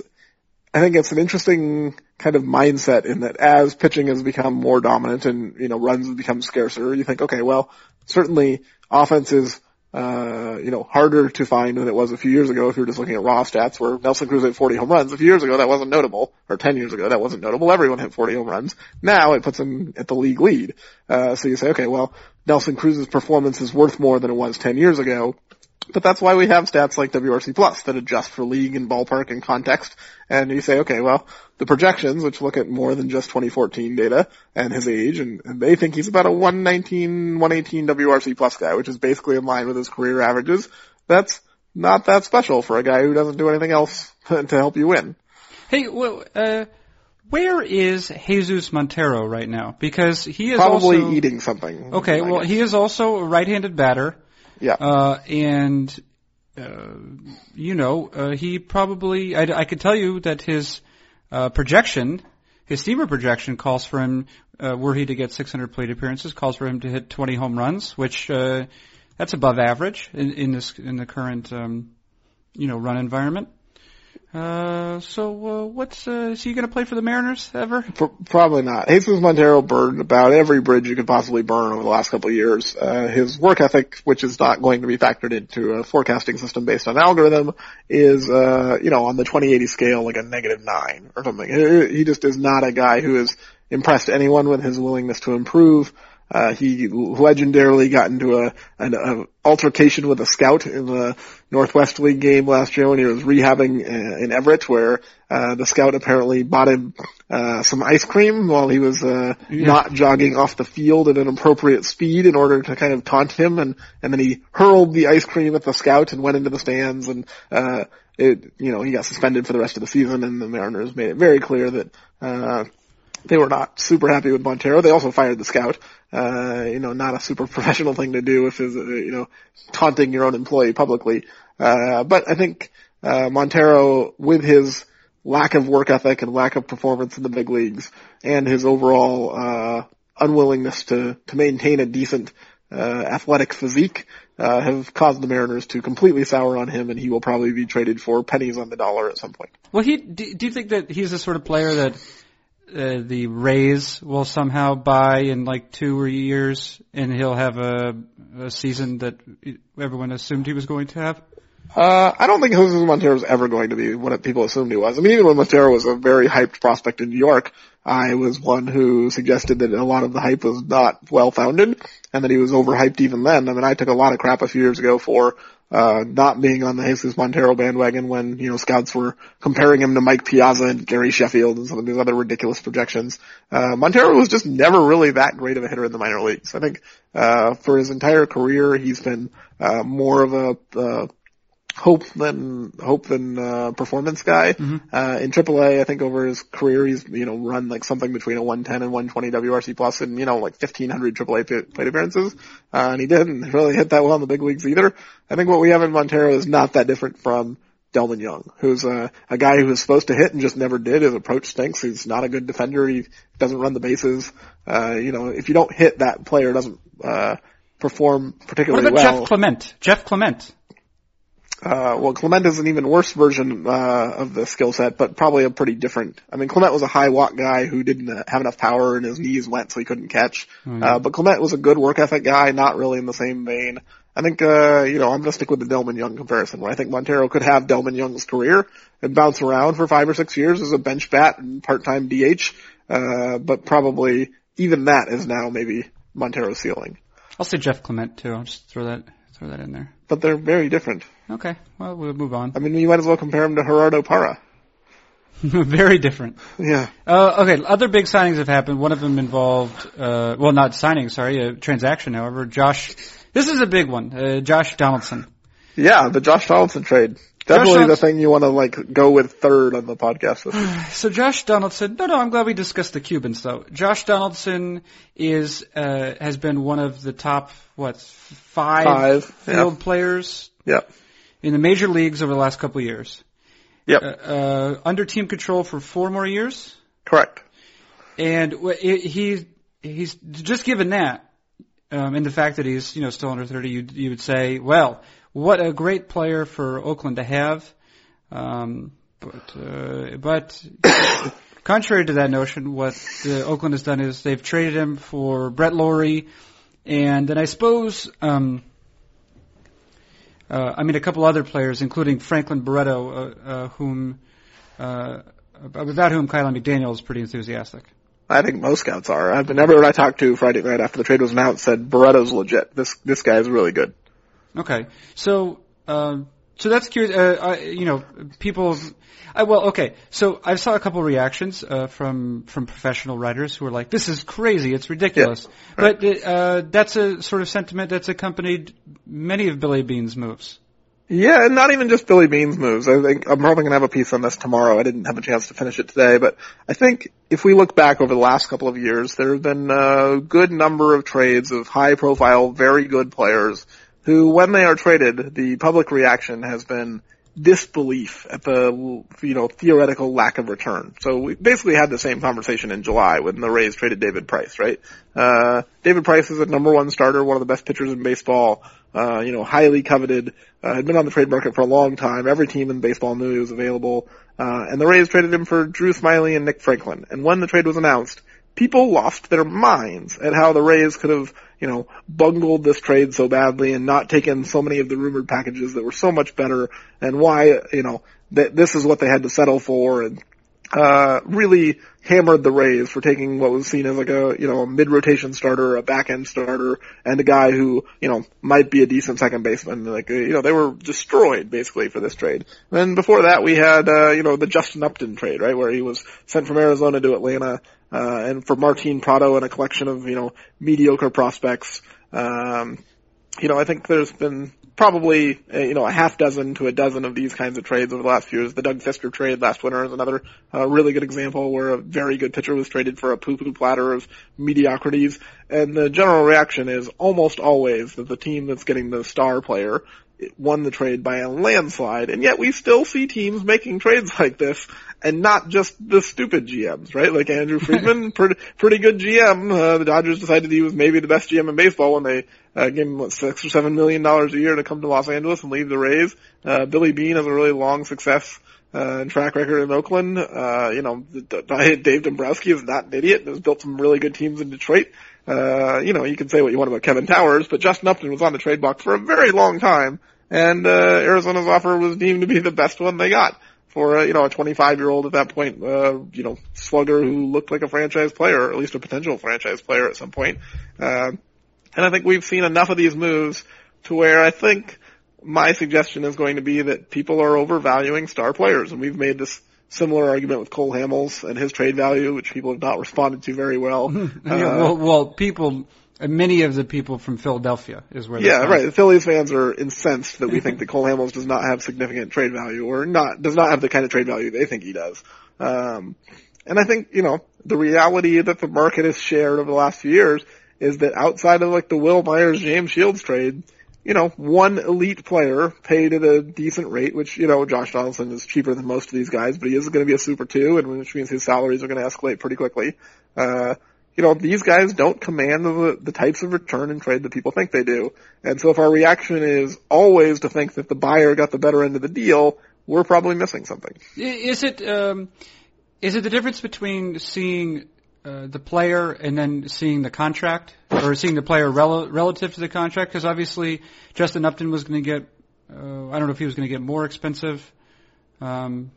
I think it's an interesting kind of mindset in that as pitching has become more dominant and, you know, runs have become scarcer, you think, okay, well, certainly offense is uh, you know, harder to find than it was a few years ago if you were just looking at raw stats where Nelson Cruz hit 40 home runs. A few years ago that wasn't notable, or 10 years ago that wasn't notable. Everyone hit 40 home runs. Now it puts him at the league lead. Uh, so you say, okay, well, Nelson Cruz's performance is worth more than it was 10 years ago. But that's why we have stats like WRC Plus that adjust for league and ballpark and context. And you say, okay, well, the projections, which look at more than just 2014 data and his age, and, and they think he's about a 119, 118 WRC Plus guy, which is basically in line with his career averages. That's not that special for a guy who doesn't do anything else *laughs* to help you win. Hey, well, uh, where is Jesus Montero right now? Because he is probably also, eating something. Okay, well, he is also a right-handed batter. Yeah. Uh, and, uh, you know, uh, he probably, I, I could tell you that his, uh, projection, his steamer projection calls for him, uh, were he to get 600 plate appearances, calls for him to hit 20 home runs, which, uh, that's above average in, in this, in the current, um, you know, run environment. Uh, so, uh, what's, uh, is he gonna play for the Mariners ever? probably not. Jesus Montero burned about every bridge you could possibly burn over the last couple of years. Uh, his work ethic, which is not going to be factored into a forecasting system based on algorithm, is, uh, you know, on the 2080 scale, like a negative nine or something. He just is not a guy who has impressed anyone with his willingness to improve. Uh, he legendarily got into a, an a altercation with a scout in the Northwest League game last year when he was rehabbing uh, in Everett, where uh, the scout apparently bought him uh, some ice cream while he was uh, yeah. not jogging off the field at an appropriate speed in order to kind of taunt him, and and then he hurled the ice cream at the scout and went into the stands, and uh, it you know he got suspended for the rest of the season, and the Mariners made it very clear that. Uh, they were not super happy with Montero. They also fired the scout. Uh, you know, not a super *laughs* professional thing to do if is uh, you know taunting your own employee publicly. Uh, but I think uh, Montero, with his lack of work ethic and lack of performance in the big leagues, and his overall uh, unwillingness to to maintain a decent uh, athletic physique, uh, have caused the Mariners to completely sour on him, and he will probably be traded for pennies on the dollar at some point. Well, he do, do you think that he's the sort of player that uh, the Rays will somehow buy in like two or years, and he'll have a, a season that everyone assumed he was going to have? Uh, I don't think Jose Montero was ever going to be what people assumed he was. I mean, even when Montero was a very hyped prospect in New York, I was one who suggested that a lot of the hype was not well founded and that he was overhyped even then. I mean, I took a lot of crap a few years ago for uh, not being on the Jesus Montero bandwagon when, you know, scouts were comparing him to Mike Piazza and Gary Sheffield and some of these other ridiculous projections. Uh, Montero was just never really that great of a hitter in the minor leagues. I think, uh, for his entire career, he's been, uh, more of a, uh, hope than hope than uh, performance guy. Mm-hmm. Uh, in AAA, I think over his career, he's you know run like something between a 110 and 120 WRC plus, and you know like 1500 AAA plate appearances. Uh, and he didn't *laughs* really hit that well in the big leagues either. I think what we have in Montero is not that different from Delmon Young, who's a, a guy who was supposed to hit and just never did. His approach stinks. He's not a good defender. He doesn't run the bases. Uh, you know, if you don't hit that player, doesn't uh, perform particularly well. What about well. Jeff Clement? Jeff Clement. Uh, well, Clement is an even worse version uh, of the skill set, but probably a pretty different. I mean, Clement was a high walk guy who didn't have enough power and his knees went, so he couldn't catch. Mm-hmm. Uh, but Clement was a good work ethic guy, not really in the same vein. I think, uh, you know, I'm gonna stick with the Delmon Young comparison, where I think Montero could have Delmon Young's career and bounce around for five or six years as a bench bat and part-time DH, uh, but probably even that is now maybe Montero's ceiling. I'll say Jeff Clement too. I'll just throw that throw that in there. But they're very different. Okay, well we'll move on. I mean, you might as well compare him to Gerardo Parra. *laughs* very different. Yeah. Uh, okay, other big signings have happened. One of them involved, uh, well, not signing, sorry, a transaction. However, Josh, this is a big one. Uh, Josh Donaldson. Yeah, the Josh Donaldson trade. Definitely the thing you want to like go with third on the podcast. With. *sighs* so Josh Donaldson. No, no, I'm glad we discussed the Cubans though. Josh Donaldson is uh, has been one of the top what five, five field yeah. players. Yep. In the major leagues over the last couple of years. Yep. Uh, uh, under team control for four more years. Correct. And he he's just given that, um, and the fact that he's you know still under 30, you you would say, well, what a great player for Oakland to have. Um, but uh, but contrary to that notion, what uh, Oakland has done is they've traded him for Brett Lawrie, and then I suppose. Um, uh, I mean, a couple other players, including Franklin Barreto, uh, uh, whom uh, about whom Kiley McDaniel is pretty enthusiastic. I think most scouts are. I've everyone I talked to Friday night after the trade was announced said Barreto's legit. This this guy is really good. Okay, so um, so that's curious. Uh, I, you know, people. I, well, okay. So I saw a couple reactions uh, from from professional writers who were like, "This is crazy. It's ridiculous." Yeah, right. But uh, that's a sort of sentiment that's accompanied many of Billy Beane's moves. Yeah, and not even just Billy Beane's moves. I think I'm probably going to have a piece on this tomorrow. I didn't have a chance to finish it today, but I think if we look back over the last couple of years, there have been a good number of trades of high profile, very good players who, when they are traded, the public reaction has been disbelief at the, you know, theoretical lack of return. So we basically had the same conversation in July when the Rays traded David Price, right? Uh, David Price is a number one starter, one of the best pitchers in baseball, uh, you know, highly coveted, uh, had been on the trade market for a long time. Every team in baseball knew he was available. Uh, and the Rays traded him for Drew Smyly and Nick Franklin. And when the trade was announced, people lost their minds at how the Rays could have, you know, bungled this trade so badly and not taken so many of the rumored packages that were so much better and why, you know, that this is what they had to settle for and, uh, really hammered the Rays for taking what was seen as like a, you know, a mid-rotation starter, a back-end starter, and a guy who, you know, might be a decent second baseman. Like, you know, they were destroyed basically for this trade. And before that we had, uh, you know, the Justin Upton trade, right, where he was sent from Arizona to Atlanta, uh, and for Martin Prado and a collection of, you know, mediocre prospects. Um, you know, I think there's been probably, uh, you know, a half dozen to a dozen of these kinds of trades over the last few years. The Doug Fister trade last winter is another uh, really good example where a very good pitcher was traded for a poo-poo platter of mediocrities. And the general reaction is almost always that the team that's getting the star player it won the trade by a landslide. And yet we still see teams making trades like this and not just the stupid GMs, right? Like Andrew *laughs* Friedman, pretty, pretty good GM. Uh, the Dodgers decided he was maybe the best GM in baseball when they uh, gave him what, six or seven million dollars a year to come to Los Angeles and leave the Rays. Uh, Billy Beane has a really long success uh, and track record in Oakland. Uh, you know, Dave Dombrowski is not an idiot and has built some really good teams in Detroit. Uh, you know, you can say what you want about Kevin Towers, but Justin Upton was on the trade block for a very long time, and uh, Arizona's offer was deemed to be the best one they got for uh, you know a 25 year old at that point, uh, you know, slugger who looked like a franchise player, or at least a potential franchise player at some point. Uh, and I think we've seen enough of these moves to where I think my suggestion is going to be that people are overvaluing star players, and we've made this similar argument with Cole Hamels and his trade value, which people have not responded to very well. *laughs* yeah, well, well, people, many of the people from Philadelphia is where. Yeah, right. The Phillies fans are incensed that we think that Cole Hamels does not have significant trade value, or not does not have the kind of trade value they think he does. Um, and I think you know the reality that the market has shared over the last few years is that outside of like the Wil Myers James Shields trade you know, one elite player paid at a decent rate, which, you know, Josh Donaldson is cheaper than most of these guys, but he is going to be a super two, and which means his salaries are going to escalate pretty quickly. Uh, you know, these guys don't command the, the types of return and trade that people think they do. And so if our reaction is always to think that the buyer got the better end of the deal, we're probably missing something. Is it, um, is it the difference between seeing uh, the player and then seeing the contract or seeing the player rel- relative to the contract? Because obviously Justin Upton was going to get, uh, I don't know if he was going to get more expensive, um,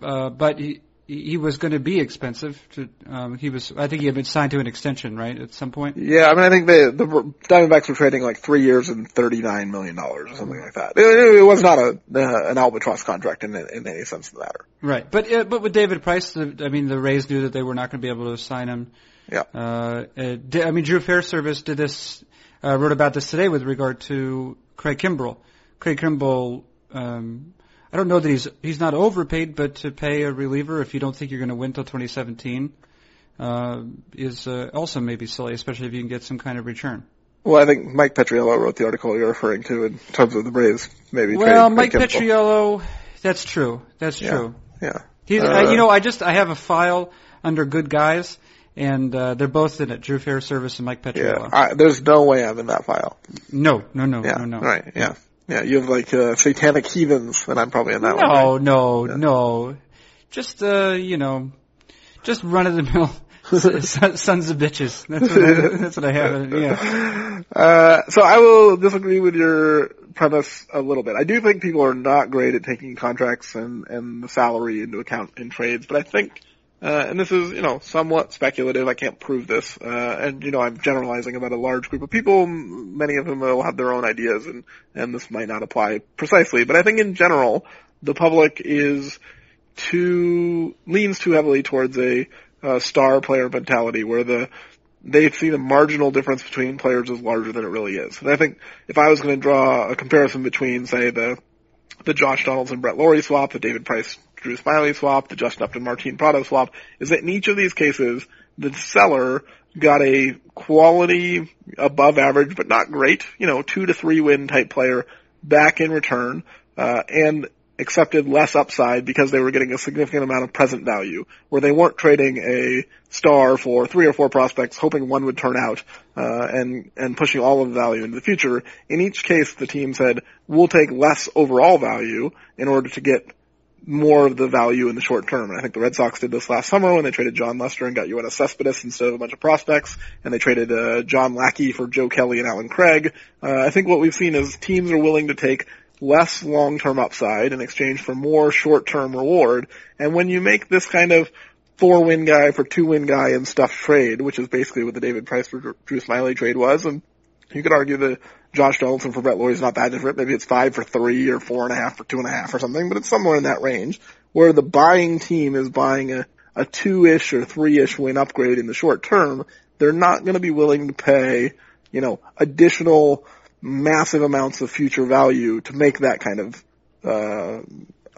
uh, but he, he was going to be expensive. To, um, he was, I think he had been signed to an extension, right, at some point. Yeah, I mean, I think the the Diamondbacks were trading like three years and thirty nine million dollars or something like that. It, it was not a uh, an albatross contract in in any sense of the matter. Right, but uh, but with David Price, the, I mean, the Rays knew that they were not going to be able to sign him. Yeah. Uh, I mean, Drew Fairservice did this, uh, wrote about this today with regard to Craig Kimbrel. Craig Kimbrel. Um, I don't know that he's he's not overpaid, but to pay a reliever if you don't think you're going to win till 2017 uh, is uh, also maybe silly, especially if you can get some kind of return. Well, I think Mike Petriello wrote the article you're referring to in terms of the Braves. Maybe. Well, Mike Petriello, that's true. That's yeah. true. Yeah. He's, uh, you know, I just I have a file under good guys, and uh, they're both in it. Drew Fairservice and Mike Petriello. Yeah. I, there's no way I'm in that file. No, no, no, yeah. no, no. Right. Yeah. Yeah, you have like uh, satanic heathens, and I'm probably in that no, one. Right? No, no, no. Just uh, you know, just run of the mill *laughs* sons of bitches. That's what I, *laughs* that's what I have. Yeah. *laughs* Uh, so I will disagree with your premise a little bit. I do think people are not great at taking contracts and and the salary into account in trades, but I think uh, and this is, you know, somewhat speculative. I can't prove this. Uh, and, you know, I'm generalizing about a large group of people, many of whom will have their own ideas and, and this might not apply precisely. But I think in general, the public is too, leans too heavily towards a, uh, star player mentality where the, they see the marginal difference between players as larger than it really is. And I think if I was going to draw a comparison between, say, the, the Josh Donaldson and Brett Lawrie swap, the David Price Drew Smyly swap, the Justin Upton Martin Prado swap, is that in each of these cases, the seller got a quality above average, but not great, you know, two to three win type player back in return, uh, and accepted less upside because they were getting a significant amount of present value, where they weren't trading a star for three or four prospects, hoping one would turn out, uh, and and pushing all of the value into the future. In each case, the team said, "We'll take less overall value in order to get more of the value in the short term. And I think the Red Sox did this last summer when they traded Jon Lester and got Yoenis Cespedes instead of a bunch of prospects, and they traded uh, John Lackey for Joe Kelly and Allen Craig. Uh, I think what we've seen is teams are willing to take less long-term upside in exchange for more short-term reward. And when you make this kind of four-win guy for two-win guy and stuff trade, which is basically what the David Price for Drew Smyly trade was, and you could argue the Josh Donaldson for Brett Lawrie is not that different. Maybe it's five for three or four and a half for two and a half or something, but it's somewhere in that range where the buying team is buying a, a two-ish or three-ish win upgrade in the short term. They're not going to be willing to pay, you know, additional massive amounts of future value to make that kind of, uh,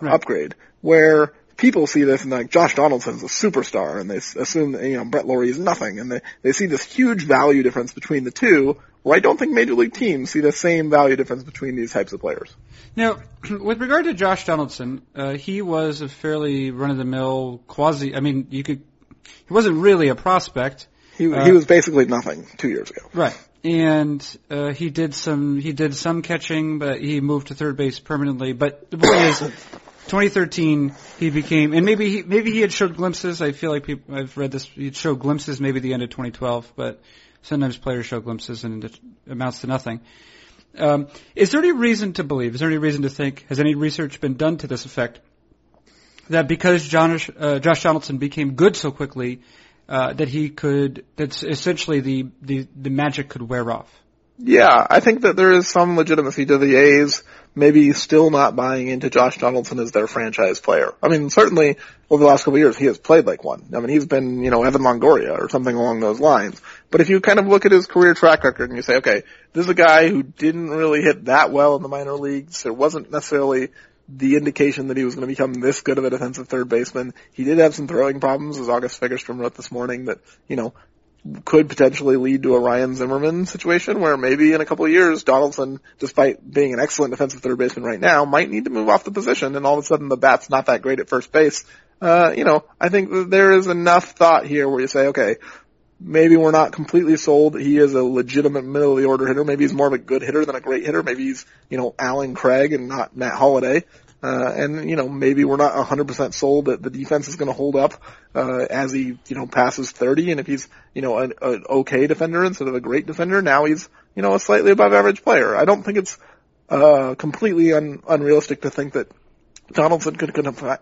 right. upgrade. Where people see this and like Josh Donaldson's a superstar and they assume that, you know, Brett Lawrie is nothing and they, they see this huge value difference between the two where I don't think major league teams see the same value difference between these types of players. Now, *clears throat* with regard to Josh Donaldson, uh, he was a fairly run-of-the-mill quasi. I mean, you could. He wasn't really a prospect, He, Uh, he was basically nothing two years ago. right? And uh, he did some. He did some catching, but he moved to third base permanently. But the point is, *coughs* 2013, he became, and maybe he maybe he had showed glimpses. I feel like people. I've read this. He showed glimpses maybe the end of 2012, but sometimes players show glimpses and it amounts to nothing. Um, is there any reason to believe? Is there any reason to think? Has any research been done to this effect? That because Josh, uh, Josh Donaldson became good so quickly, uh, that he could, that essentially the, the the magic could wear off. Yeah, I think that there is some legitimacy to the A's maybe still not buying into Josh Donaldson as their franchise player. I mean, certainly over the last couple of years he has played like one. I mean, he's been, you know, Evan Longoria or something along those lines. But if you kind of look at his career track record and you say, okay, this is a guy who didn't really hit that well in the minor leagues. There wasn't necessarily the indication that he was going to become this good of a defensive third baseman. He did have some throwing problems, as August Fagerstrom wrote this morning, that, you know, could potentially lead to a Ryan Zimmerman situation where maybe in a couple of years Donaldson, despite being an excellent defensive third baseman right now, might need to move off the position and all of a sudden the bat's not that great at first base. Uh, you know, I think that there is enough thought here where you say, okay, maybe we're not completely sold that he is a legitimate middle of the order hitter. Maybe he's more of a good hitter than a great hitter. Maybe he's, you know, Allen Craig and not Matt Holliday. Uh, and, you know, maybe we're not 100% sold that the defense is going to hold up, uh, as he, you know, passes 30. And if he's, you know, an, an okay defender instead of a great defender, now he's, you know, a slightly above average player. I don't think it's, uh, completely un- unrealistic to think that Donaldson could,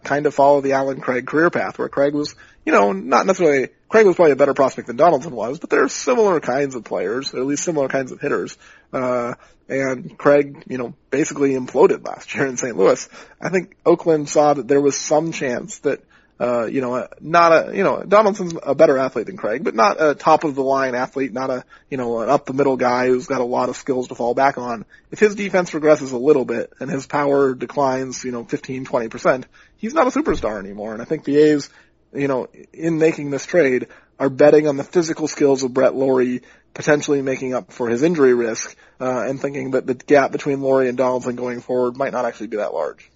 kind of follow the Allen Craig career path where Craig was, you know, not necessarily, Craig was probably a better prospect than Donaldson was, but they're similar kinds of players, or at least similar kinds of hitters. Uh, and Craig, you know, basically imploded last year in St. Louis. I think Oakland saw that there was some chance that, uh, you know, not a, you know, Donaldson's a better athlete than Craig, but not a top of the line athlete, not a, you know, an up the middle guy who's got a lot of skills to fall back on. If his defense regresses a little bit and his power declines, you know, 15, 20%, he's not a superstar anymore. And I think the A's, you know, in making this trade are betting on the physical skills of Brett Lawrie potentially making up for his injury risk, uh, and thinking that the gap between Lawrie and Donaldson going forward might not actually be that large.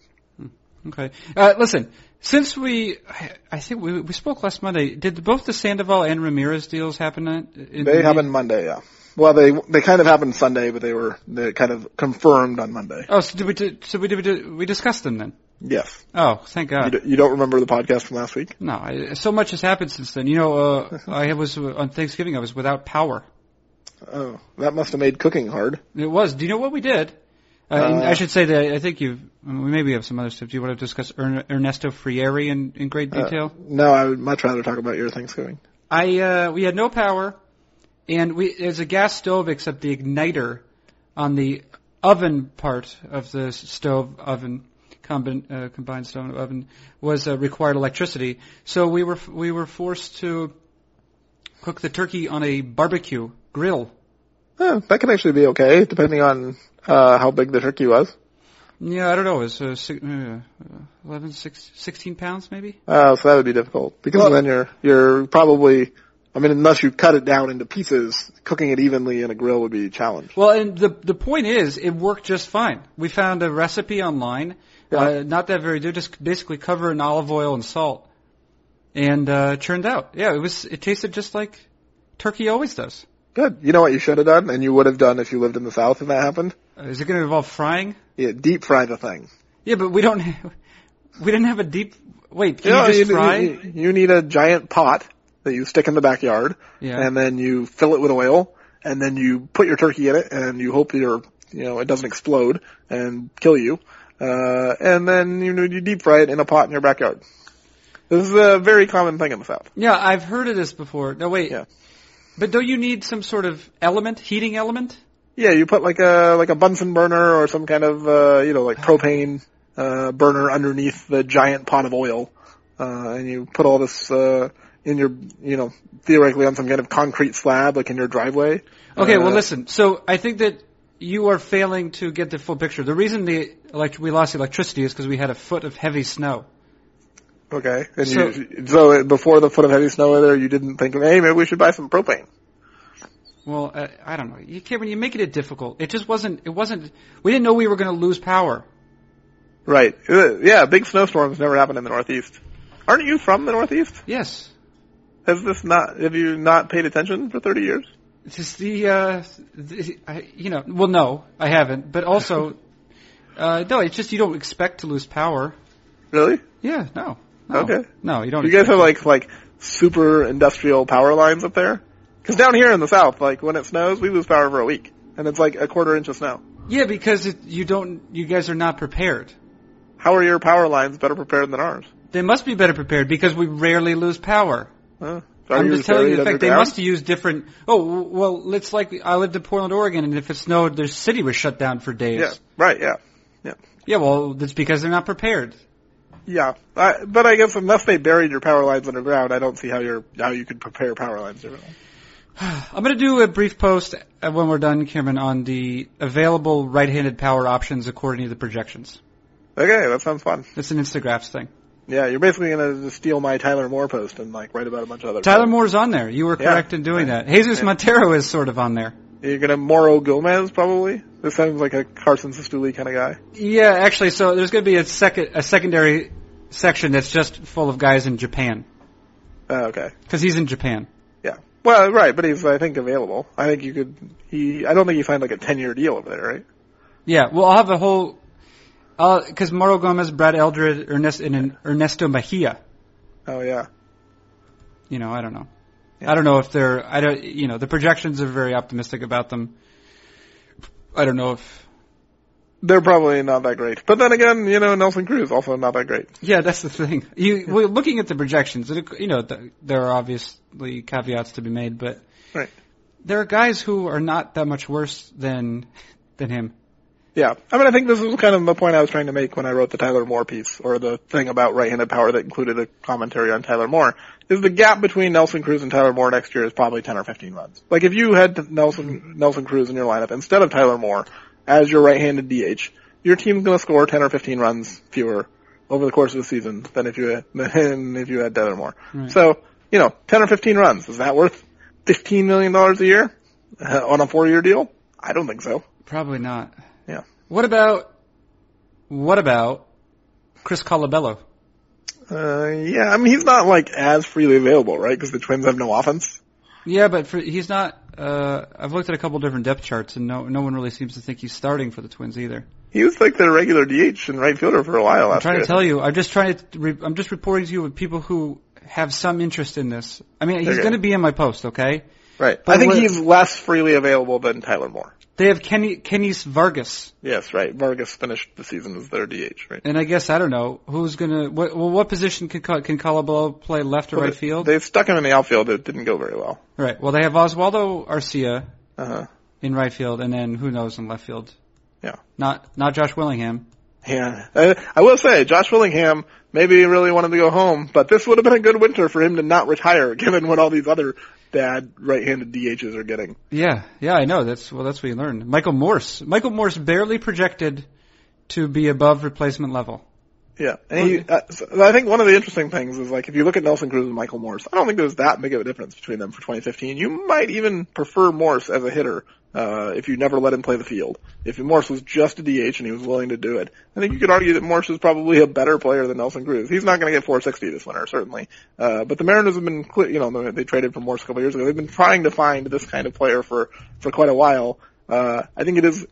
Okay. Uh, listen, since we, I, think we, we spoke last Monday, did both the Sandoval and Ramirez deals happen? In They happened Monday, yeah. Well, they they kind of happened Sunday, but they were they kind of confirmed on Monday. Oh, so did we, so we, did we, do- we discussed them then? Yes. Oh, thank You, God. d- you don't remember the podcast from last week? No, I, so much has happened since then. You know, uh, I was, uh, on Thanksgiving, I was without power. Oh, that must have made cooking hard. It was. Do you know what we did? Uh, Uh, I should say that I think you've, we maybe have some other stuff. Do you want to discuss Ern- Ernesto Frieri in, in great Uh, detail? no, I would much rather talk about your Thanksgiving. I uh, we had no power, and we there's a gas stove except the igniter on the oven part of the stove oven combin, uh, combined stone oven was uh, required electricity. So we were we were forced to cook the turkey on a barbecue grill. That can actually be okay, depending on uh, how big the turkey was. Yeah, I don't know. It was uh, six, uh, 11, six, 16 pounds maybe. Uh, so that would be difficult because Well- then you're you're probably. I mean, unless you cut it down into pieces, cooking it evenly in a grill would be a challenge. Well, and the the point is, it worked just fine. We found a recipe online. Uh, not that very good. Just basically cover in olive oil and salt, and uh, it turned out, yeah, it was. It tasted just like turkey always does. Good. You know what you should have done, and you would have done if you lived in the South if that happened? Uh, is it going to involve frying? Yeah, deep fry the thing. Yeah, but we don't. *laughs* We didn't have a deep. Wait, can you just you, fry? you, you need a giant pot that you stick in the backyard, Yeah. and then you fill it with oil, and then you put your turkey in it, and you hope your, you know, it doesn't explode and kill you. Uh, and then you know you deep fry it in a pot in your backyard. This is a very common thing in the South. yeah, I've heard of this before. No, wait. Yeah. But don't you need some sort of element, heating element? Yeah, you put like a like a Bunsen burner or some kind of uh, you know like propane uh, burner underneath the giant pot of oil, uh, and you put all this uh, in your you know theoretically on some kind of concrete slab like in your driveway. Okay, Uh, well, listen. So I think that you are failing to get the full picture. The reason the elect- we lost the electricity is because we had a foot of heavy snow. Okay. And So- you, so before the foot of heavy snow there, you didn't think, hey, maybe we should buy some propane. Well, uh, I don't know. You can't when you make it difficult. It just wasn't. It wasn't. We didn't know we were going to lose power. Right. Uh, Yeah, big snowstorms never happen in the Northeast. Aren't you from the Northeast? Yes. Has this not, have you not paid attention for 30 years? Just the, uh, the I, you know, well, no, I haven't. But also, *laughs* uh, no, it's just you don't expect to lose power. Really? Yeah, no. no Okay. No, you don't. You guys have it. like, like super industrial power lines up there? Cause down here in the South, like when it snows, we lose power for a week. And it's like a quarter inch of snow. Yeah, because it, you don't. You guys are not prepared. How are your power lines better prepared than ours? They must be better prepared because we rarely lose power. Huh? I'm just telling you the fact they must use different. Oh well, it's like I lived in Portland, Oregon, and if it snowed, their city was shut down for days. Yeah, right, yeah. Yeah, Yeah. well, that's because they're not prepared. Yeah, I, but I guess unless they buried your power lines underground, I don't see how you're how you could prepare power lines differently. *sighs* I'm going to do a brief post uh, when we're done, Cameron, on the available right-handed power options according to the projections. Okay, that sounds fun. It's an Instagraphs thing. Yeah, you're basically gonna steal my Tyler Moore post and like write about a bunch of other. Tyler stuff. Moore's on there. You were Yeah. correct in doing that. Jesus Montero is sort of on there. You're gonna Mauro Gomez probably. This sounds like a Carson Cistulli kind of guy. Yeah, actually, so there's going to be a second, a secondary section that's just full of guys in Japan Oh, okay. because he's in Japan. Yeah. Well, right, but he's I think available. I think you could. He. I don't think he find like a ten year deal over there, right? Yeah, well, I'll have a whole Uh, because Mauro Gomez, Brad Eldred, Ernest, and Ernesto Mejia. Oh yeah. You know, I don't know. Yeah. I don't know if they're. I don't. You know, the projections are very optimistic about them. I don't know if. They're probably not that great. But then again, you know, Nelson Cruz also not that great. Yeah, that's the thing. You well, looking at the projections, you know, th- there are obviously caveats to be made, but Right. there are guys who are not that much worse than than him. Yeah. I mean, I think this is kind of the point I was trying to make when I wrote the Tyler Moore piece, or the thing about right-handed power that included a commentary on Tyler Moore, is the gap between Nelson Cruz and Tyler Moore next year is probably 10 or 15 runs. Like if you had Nelson, Nelson Cruz in your lineup instead of Tyler Moore as your right-handed DH, your team's gonna score 10 or 15 runs fewer over the course of the season than if you had, *laughs* than if you had Tyler Moore. Right. So, you know, 10 or 15 runs, is that worth $15 million a year uh, on a four-year deal? I don't think so. Probably not. What about what about Chris Colabello? Uh, yeah, I mean, he's not like as freely available, right? Because the Twins have no offense. Yeah, but for, he's not. Uh, I've looked at a couple different depth charts, and no no one really seems to think he's starting for the Twins either. He was like their regular DH and right fielder for a while I'm trying year. to tell you. I'm just trying to. Re- I'm just reporting to you with people who have some interest in this. I mean, he's Okay. going to be in my post, okay? right. But I think what- he's less freely available than Tyler Moore. They have Kenny Kennys Vargas, Yes, right. Vargas finished the season as their DH, right? and I guess I don't know who's to. What, well, what position can can Colabello play, left or Well, right they- field? They stuck him in the outfield. It didn't go very well. right. Well, they have Oswaldo Arcia Uh huh. in right field, and then who knows in left field? Yeah. Not not Josh Willingham. Yeah. I, I will say, Josh Willingham maybe really wanted to go home, but this would have been a good winter for him to not retire, *laughs* given what all these other bad right-handed DHs are getting. Yeah, yeah, I know. That's well, that's what you learned. Michael Morse. Michael Morse barely projected to be above replacement level. Yeah, and he, uh, so I think one of the interesting things is like if you look at Nelson Cruz and Michael Morse, I don't think there's that big of a difference between them for 2015. You might even prefer Morse as a hitter uh, if you never let him play the field. If Morse was just a DH and he was willing to do it, I think you could argue that Morse is probably a better player than Nelson Cruz. He's not going to get 460 this winter, certainly. Uh, but the Mariners have been, you know, they traded for Morse a couple years ago. They've been trying to find this kind of player for for quite a while. Uh, I think it is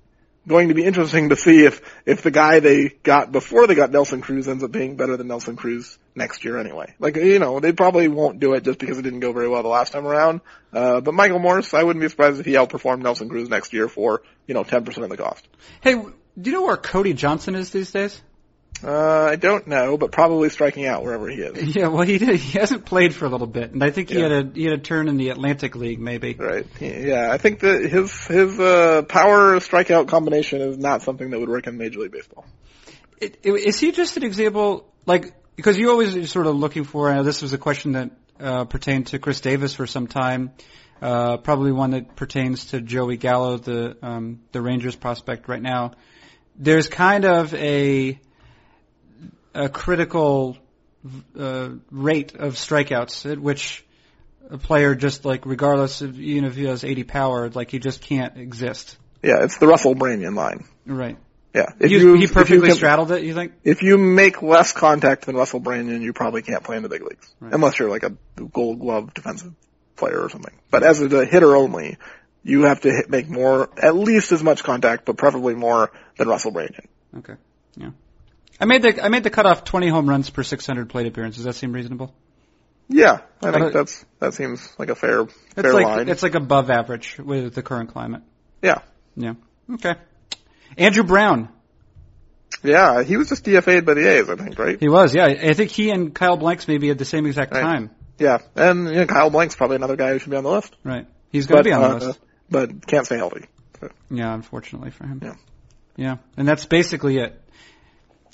going to be interesting to see if if the guy they got before they got Nelson Cruz ends up being better than Nelson Cruz next year anyway. Like you know, they probably won't do it just because it didn't go very well the last time around. Uh, but Michael Morse, I wouldn't be surprised if he outperformed Nelson Cruz next year for you know ten percent of the cost. Hey, do you know where Cody Johnson is these days? Uh, I don't know, but probably striking out wherever he is. Yeah, well, he did, he hasn't played for a little bit, and I think he Yeah. had a he had a turn in the Atlantic League, maybe. Right. Yeah, I think that his his uh, power strikeout combination is not something that would work in Major League Baseball. It, it, is he just an example, like because you always are sort of looking for? I know this was a question that uh, pertained to Chris Davis for some time. Uh, probably one that pertains to Joey Gallo, the um, the Rangers prospect right now. There's kind of a a critical uh, rate of strikeouts at which a player just like regardless of even if he has 80 power, like he just can't exist. Yeah, it's the Russell Branyan line. Right. Yeah, if He, you he if you perfectly can- straddled it. You think? if you make less contact than Russell Branyan, you probably can't play in the big leagues. Right. Unless you're like a gold glove defensive player or something. But as a hitter only, you have to hit, make more, at least as much contact, but preferably more than Russell Branyan. Okay. Yeah. I made the I made the cutoff 20 home runs per 600 plate appearances. Does that seem reasonable? Yeah, I think that's, that seems like a fair, fair like line. it's like above average with the current climate. yeah. Yeah. Okay. Andrew Brown. Yeah, he was just DFA'd by the A's, I think, right? He was. Yeah. I think he and Kyle Blanks maybe at the same exact Right. time. Yeah, and you know, Kyle Blank's probably another guy who should be on the list. Right. He's going to But, be on the uh, list. But can't stay healthy. Yeah. Unfortunately for him. Yeah. Yeah. And that's basically it.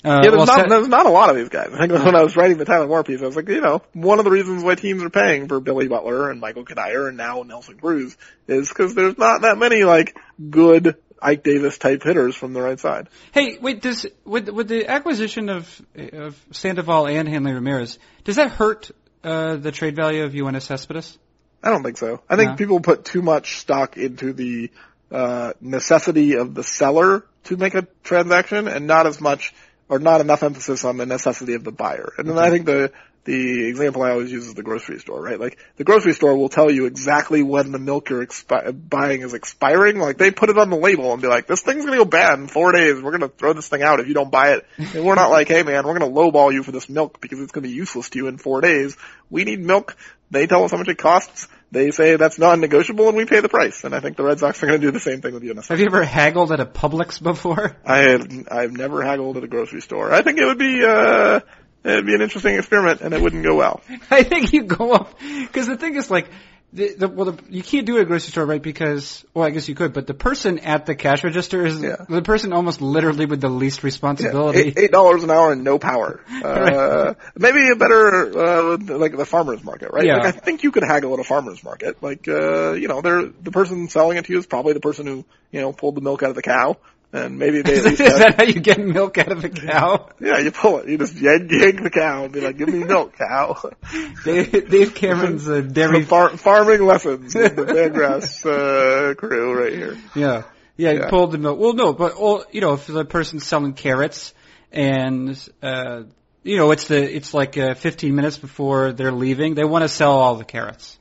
Uh, Yeah, there's well, not there's not a lot of these guys. I think when I was writing the Tyler Moore piece, I was like, you know, one of the reasons why teams are paying for Billy Butler and Michael Cuddyer and now Nelson Cruz is because there's not that many like good Ike Davis type hitters from the right side. Hey, wait. Does with with the acquisition of of Sandoval and Hanley Ramirez, does that hurt uh, the trade value of Yoenis Cespedes? I don't think so. I think No. people put too much stock into the uh, necessity of the seller to make a transaction and not as much or not enough emphasis on the necessity of the buyer. And then I think the the example I always use is the grocery store, right? Like the grocery store will tell you exactly when the milk you're expi- buying is expiring. Like they put it on the label and be like, this thing's gonna go bad in four days. We're gonna throw this thing out if you don't buy it. And we're not like, hey man, we're gonna lowball you for this milk because it's gonna be useless to you in four days. We need milk. They tell us how much it costs. They say that's non-negotiable and we pay the price. And I think the Red Sox are gonna do the same thing with Yoenis. Have you ever haggled at a Publix before? I have, I've never haggled at a grocery store. I think it would be, uh, it'd be an interesting experiment and it wouldn't go well. *laughs* I think you go up because the thing is like. The, the, well, the, you can't do it at a grocery store, right? Because, well, I guess you could, but the person at the cash register is Yeah. the person almost literally with the least responsibility. Eight, eight dollars an hour and no power. *laughs* Uh, maybe a better, uh, like the farmer's market, right? Yeah. Like I think you could haggle at a farmer's market. Like, uh, you know, they're, the person selling it to you is probably the person who, you know, pulled the milk out of the cow. And maybe they *laughs* at is that how you get milk out of a cow? yeah, you pull it. You just yank, yank the cow and be like, give me milk, cow. *laughs* Dave, Dave Cameron's uh, dairy. Far, farming lessons with the Fangraphs, uh, crew right here. Yeah, yeah, you Yeah. pulled the milk. Well, no, but well, you know, if the person's selling carrots and uh, you know, it's the it's like uh, 15 minutes before they're leaving, they want to sell all the carrots.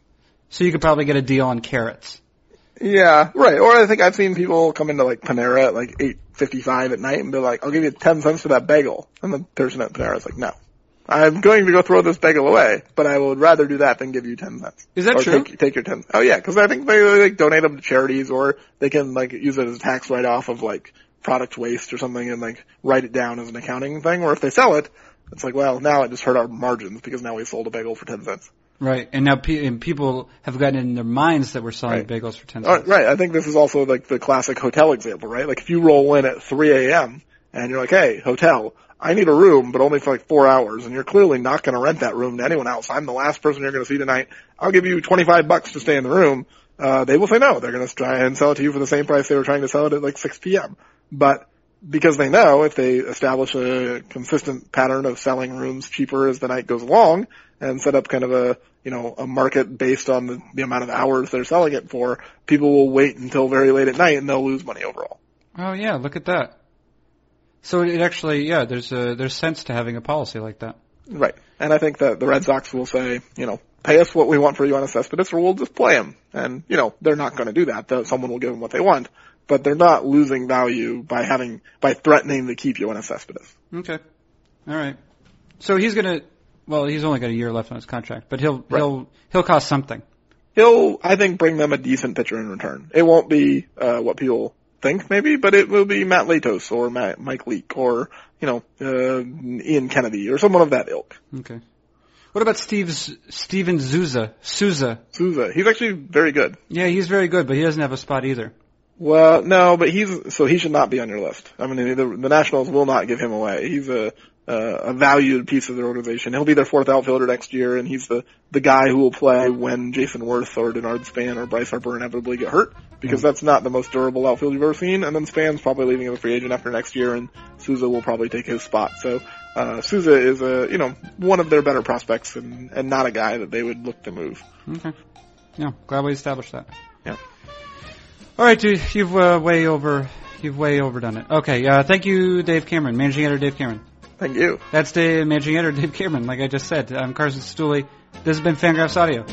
So you could probably get a deal on carrots. Yeah, right. Or I think I've seen people come into like Panera at like 8.55 at night and be like, I'll give you 10 cents for that bagel. And the person at Panera is like, no. I'm going to go throw this bagel away, but I would rather do that than give you 10 cents. Is that or true? Take, take your 10 Oh yeah, cause I think they like donate them to charities or they can like use it as a tax write-off of like product waste or something and like write it down as an accounting thing. Or if they sell it, it's like, well, now it just hurt our margins because now we sold a bagel for 10 cents. Right, and now pe- and people have gotten in their minds that we're selling Right. bagels for 10 Uh, cents. right. I think this is also like the classic hotel example, right? Like if you roll in at 3 a.m. and you're like, hey, hotel, I need a room, but only for like four hours, and you're clearly not going to rent that room to anyone else. I'm the last person you're going to see tonight. I'll give you 25 bucks to stay in the room. Uh, they will say no. They're going to try and sell it to you for the same price they were trying to sell it at like 6 p.m. But because they know if they establish a consistent pattern of selling rooms cheaper as the night goes along and set up kind of a, you know, a market based on the, the amount of hours they're selling it for, people will wait until very late at night and they'll lose money overall. Oh yeah, look at that. So it actually, yeah, there's a there's sense to having a policy like that. Right. And I think that the Red Sox will say, you know, pay us what we want for Yoenis Cespedes or we'll just play him. And, you know, they're not going to do that. Someone will give them what they want. But they're not losing value by having, by threatening to keep Yoenis Cespedes. Okay. All right. So he's gonna. Well, he's only got a year left on his contract, but he'll Right. he'll he'll cost something. He'll, I think, bring them a decent pitcher in return. It won't be, uh, what people think maybe, but it will be Matt Latos or Matt, Mike Leake or, you know, uh, Ian Kennedy or someone of that ilk. Okay. What about Steve's Steven Zuza? Souza. Souza. He's actually very good. Yeah, he's very good, but he doesn't have a spot either. Well, no, but he's so he should not be on your list. I mean, the, the Nationals will not give him away. He's a uh, a valued piece of their organization. He'll be their fourth outfielder next year, and he's the the guy who will play when Jayson Werth or Denard Span or Bryce Harper inevitably get hurt, because that's not the most durable outfield you've ever seen. And then Span's probably leaving as a free agent after next year, and Souza will probably take his spot. So uh, Souza is a you know one of their better prospects, and and not a guy that they would look to move. Okay. Yeah, glad we established that. Yeah. All right, dude, you've uh, way over, you've way overdone it. Okay, uh, thank you, Dave Cameron, managing editor Dave Cameron. Thank you. That's the managing editor Dave Cameron. Like I just said, I'm Carson Cistulli. This has been Fangraphs Audio.